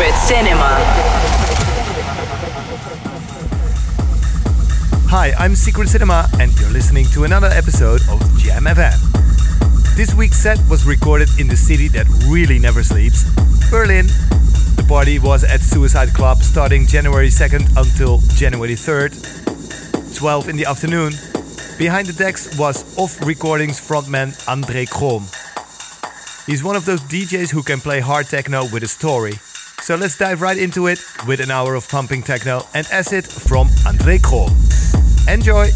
Secret Cinema. Hi, I'm Secret Cinema, and you're listening to another episode of Jam FM. This week's set was recorded in the city that really never sleeps, Berlin. The party was at Suicide Club starting January 2nd until January 3rd, 12 in the afternoon. Behind the decks was Off Recordings frontman André Crom. He's one of those DJs who can play hard techno with a story. So let's dive right into it with an hour of pumping techno and acid from André Crom. Enjoy!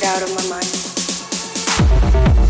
get out of my mind.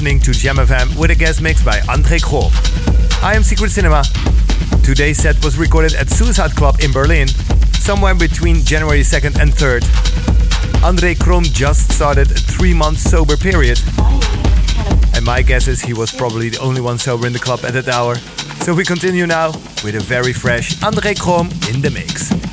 Listening to Jam FM with a guest mix by Andre Crom. I am Secret Cinema. Today's set was recorded at Suicide Club in Berlin, somewhere between January 2nd and 3rd. Andre Crom just started a three month sober period. And my guess is he was probably the only one sober in the club at that hour. So we continue now with a very fresh Andre Crom in the mix.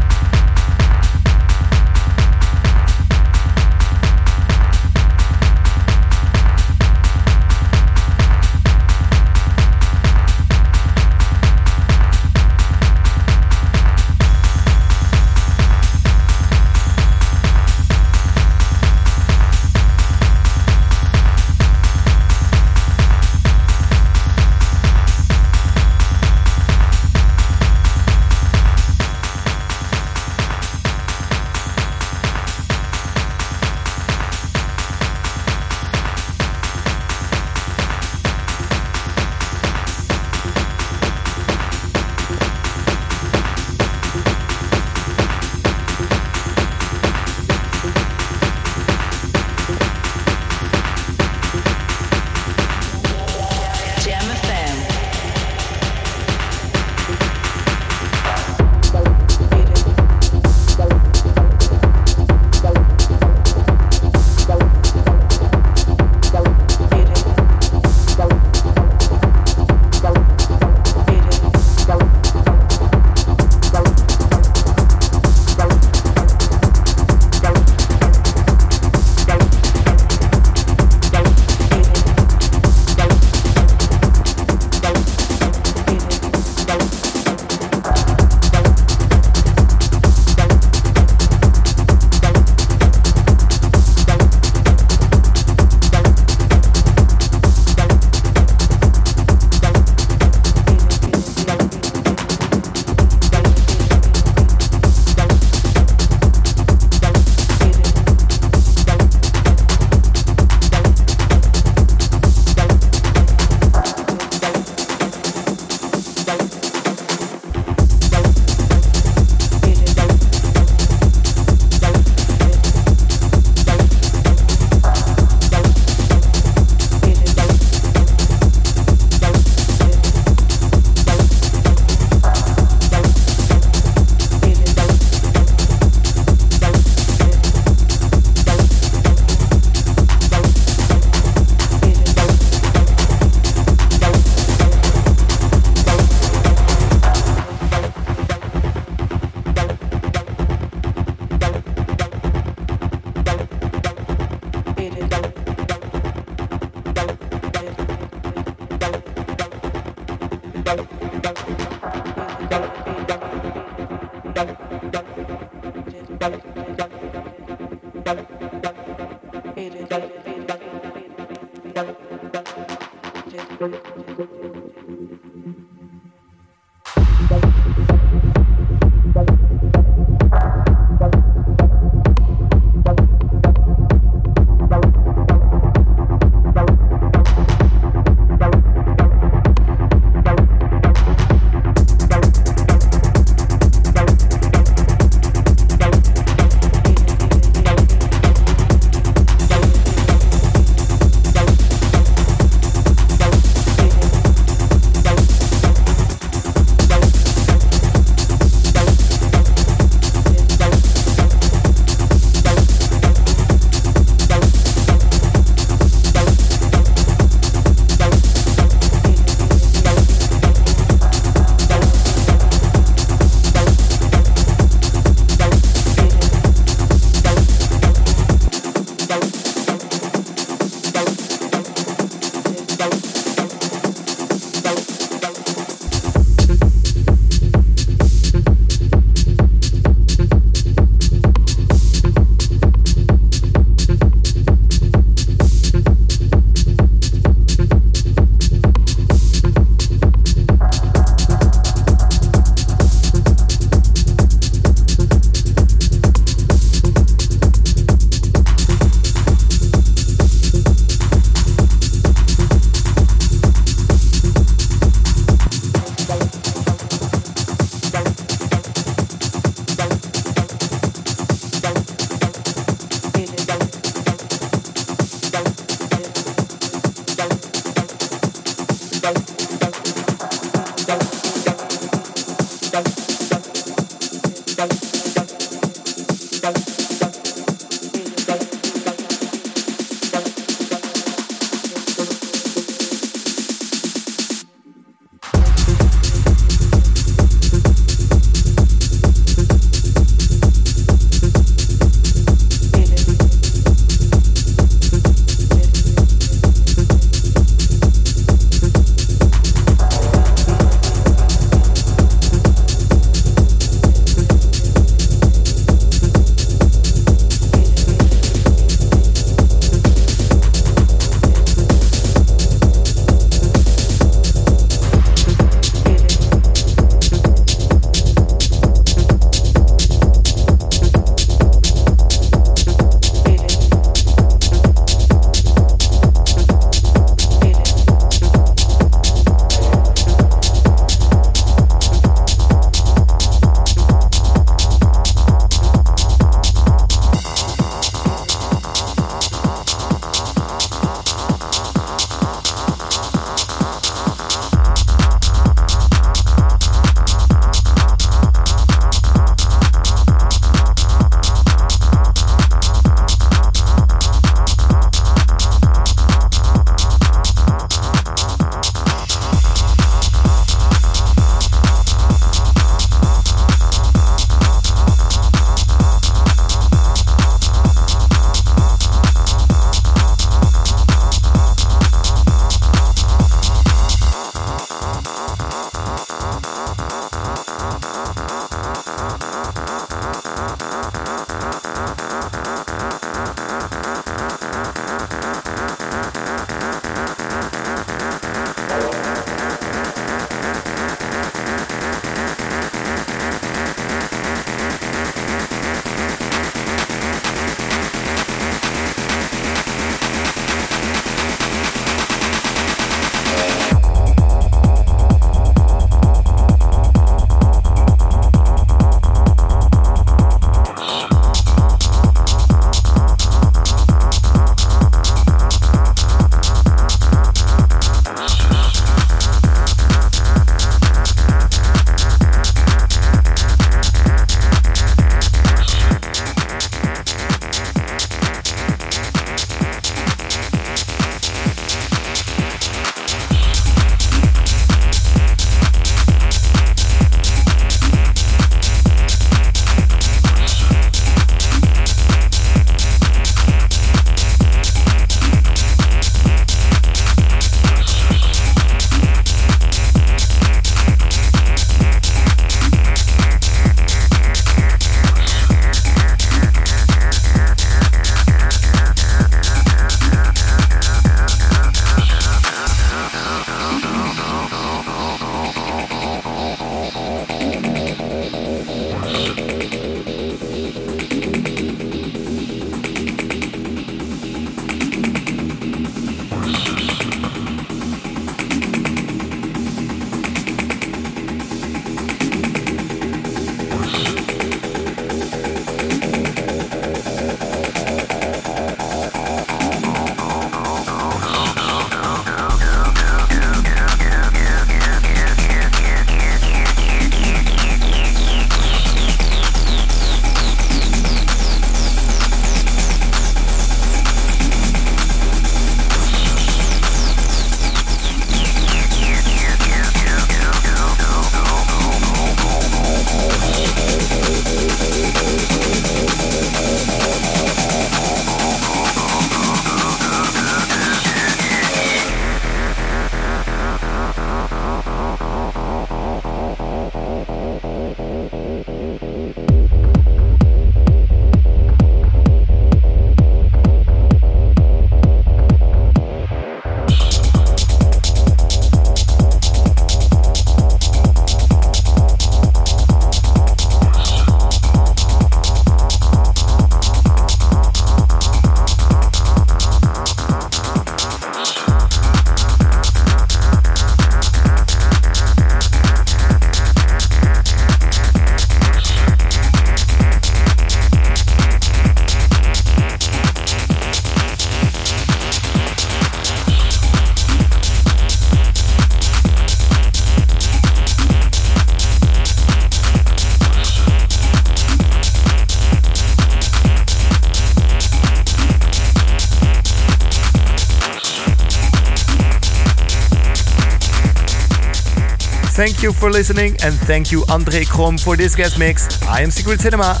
Thank you for listening and thank you Andre Crom for this guest mix. I am Secret Cinema.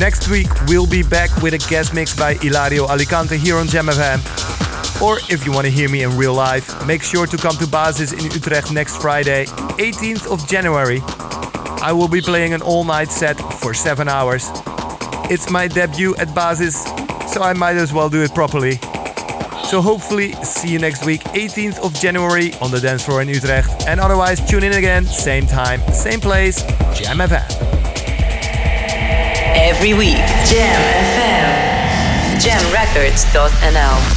Next week we'll be back with a guest mix by Ilario Alicante here on Jam FM. Or if you want to hear me in real life, make sure to come to Basis in Utrecht next Friday, 18th of January. I will be playing an all-night set for 7 hours. It's my debut at Basis, so I might as well do it properly. So hopefully see you next week, 18th of January on the dance floor in Utrecht. And otherwise tune in again, same time, same place, Jam FM. Every week, Jam FM. Jamrecords.nl